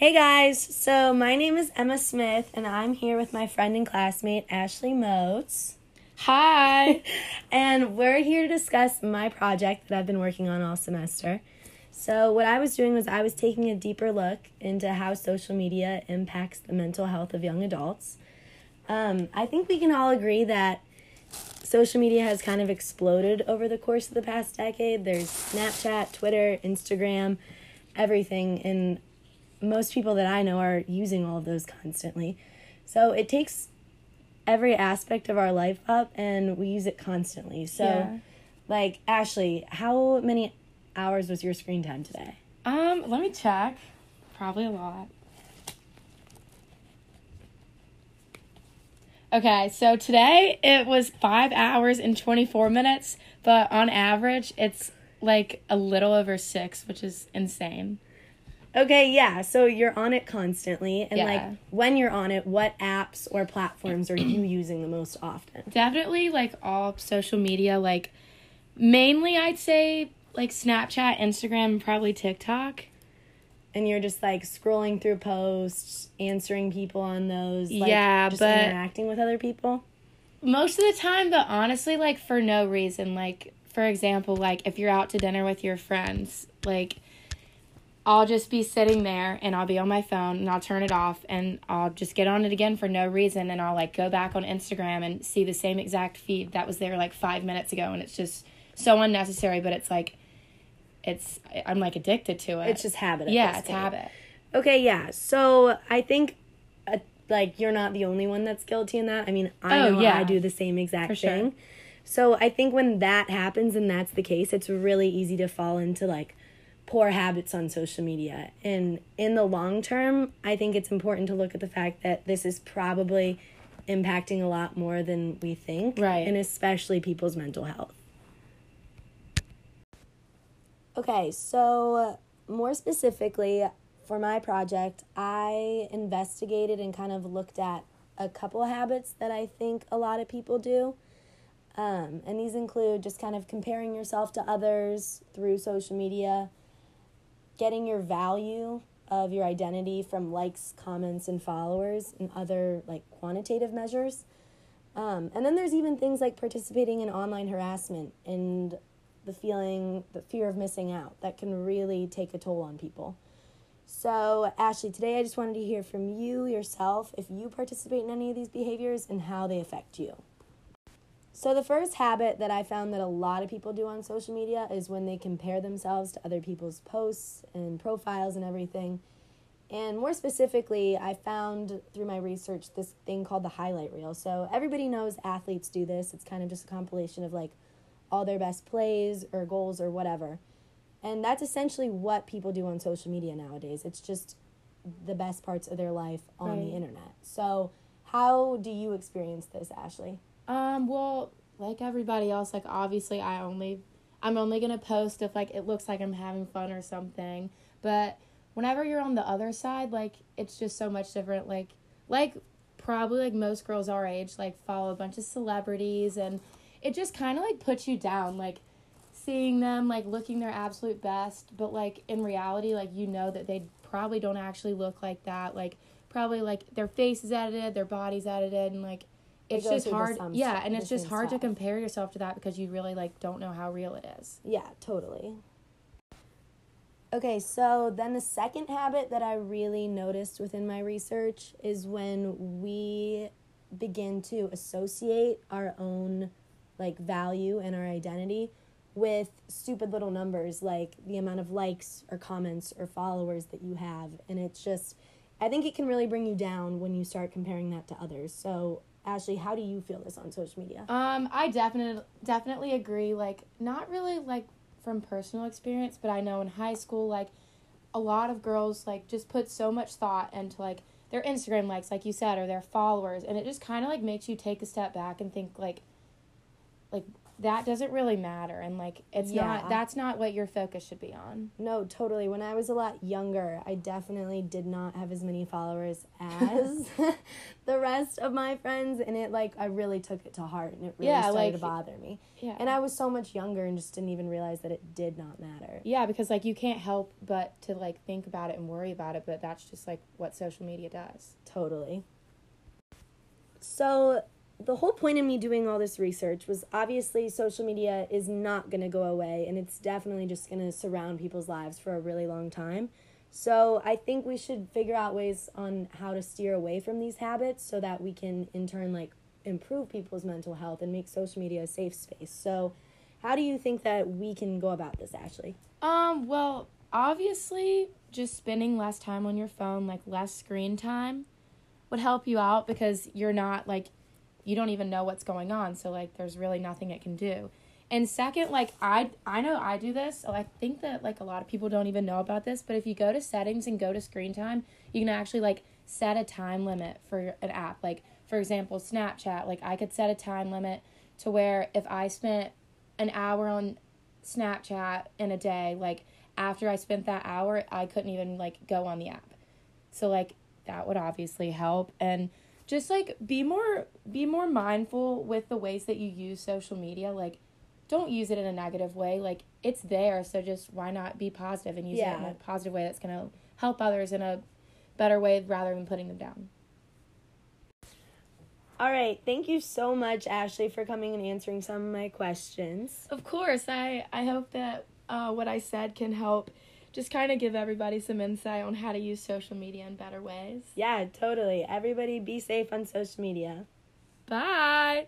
Hey guys, so my name is Emma Smith, and I'm here with my friend and classmate Ashley Moats. Hi. and we're here to discuss my project that I've been working on all semester. So, what I was doing was I was taking a deeper look into how social media impacts the mental health of young adults. Um, I think we can all agree that social media has kind of exploded over the course of the past decade. There's Snapchat, Twitter, Instagram, everything, and most people that I know are using all of those constantly. So it takes every aspect of our life up and we use it constantly. So Yeah. like Ashley, how many hours was your screen time today? Um, let me check. Probably a lot. Okay, so today it was five hours and 24 minutes, but on average it's like a little over six, which is insane. Okay, yeah. So you're on it constantly and like when you're on it, what apps or platforms are you using the most often? Definitely like all social media, like mainly I'd say like Snapchat, Instagram, probably TikTok. And you're just like scrolling through posts, answering people on those, like Yeah, just but- interacting with other people. most of the time but honestly like for no reason like for example like if you're out to dinner with your friends like i'll just be sitting there and i'll be on my phone and i'll turn it off and i'll just get on it again for no reason and i'll like go back on instagram and see the same exact feed that was there like five minutes ago and it's just so unnecessary but it's like it's i'm like addicted to it It's just habit. yeah it's point. habit Okay, yeah. So I think, uh, like, you're not the only one that's guilty in that. I mean, I Oh, know yeah. I do the same exact For sure. thing. So I think when that happens and that's the case, it's really easy to fall into like poor habits on social media. And in the long term, I think it's important to look at the fact that this is probably impacting a lot more than we think, Right. And especially people's mental health. Okay, so more specifically, for my project, I investigated and kind of looked at a couple habits that I think a lot of people do. Um, and these include just kind of comparing yourself to others through social media, getting your value of your identity from likes, comments, and followers, and other like quantitative measures. Um, and then there's even things like participating in online harassment and the feeling, the fear of missing out that can really take a toll on people. So, Ashley, today I just wanted to hear from you yourself if you participate in any of these behaviors and how they affect you. So, the first habit that I found that a lot of people do on social media is when they compare themselves to other people's posts and profiles and everything. And more specifically, I found through my research this thing called the highlight reel. So, everybody knows athletes do this. It's kind of just a compilation of like all their best plays or goals or whatever. And that's essentially what people do on social media nowadays. It's just the best parts of their life on the internet. So, how do you experience this, Ashley? Um, well, like everybody else, like obviously I only I'm only gonna post if like it looks like I'm having fun or something. But whenever you're on the other side, like it's just so much different. Like like probably like most girls our age, like follow a bunch of celebrities and it just kinda like puts you down, like seeing them like looking their absolute best, but like in reality, like you know that they probably don't actually look like that. Like probably like their face is edited, their body's edited and like it's just hard yeah stuff- and it's just hard to compare yourself to that because you really like don't know how real it is Yeah, totally. Okay, so then the second habit that I really noticed within my research is when we begin to associate our own like value and our identity with stupid little numbers like the amount of likes or comments or followers that you have and it's just I think it can really bring you down when you start comparing that to others. So, Ashley, how do you feel this on social media? um i definitely definitely agree like not really like from personal experience but i know in high school like a lot of girls like just put so much thought into like their instagram likes like you said or their followers and it just kind of like makes you take a step back and think like like that doesn't really matter and like it's Yeah. not that's not what your focus should be on. No, totally. When I was a lot younger, I definitely did not have as many followers as the rest of my friends, and it like I really took it to heart, and it really Yeah, started like- to bother me. Yeah. And I was so much younger and just didn't even realize that it did not matter. yeah, because like you can't help but to like think about it and worry about it, but that's just like what social media does. Totally. So, the whole point of me doing all this research was obviously social media is not going to go away and it's definitely just going to surround people's lives for a really long time. So, I think we should figure out ways on how to steer away from these habits so that we can in turn like improve people's mental health and make social media a safe space. So, how do you think that we can go about this, Ashley? Um, well, obviously, just spending less time on your phone, like less screen time, would help you out because you're not like, you don't even know what's going on. So, like, there's really nothing it can do. And second, like, I, I know I do this. So I think that, like, a lot of people don't even know about this. But if you go to settings and go to screen time, you can actually, like, set a time limit for an app. Like, for example, Snapchat. Like, I could set a time limit to where if I spent an hour on Snapchat in a day, like after I spent that hour, I couldn't even like go on the app. So like that would obviously help and just like be more be more mindful with the ways that you use social media. Like don't use it in a negative way. Like it's there, so just why not be positive and use it in a positive way that's going to help others in a better way rather than putting them down. All right, thank you so much, Ashley, for coming and answering some of my questions. Of course, I I hope that uh, what I said can help just kind of give everybody some insight on how to use social media in better ways. Yeah, totally. Everybody be safe on social media. Bye.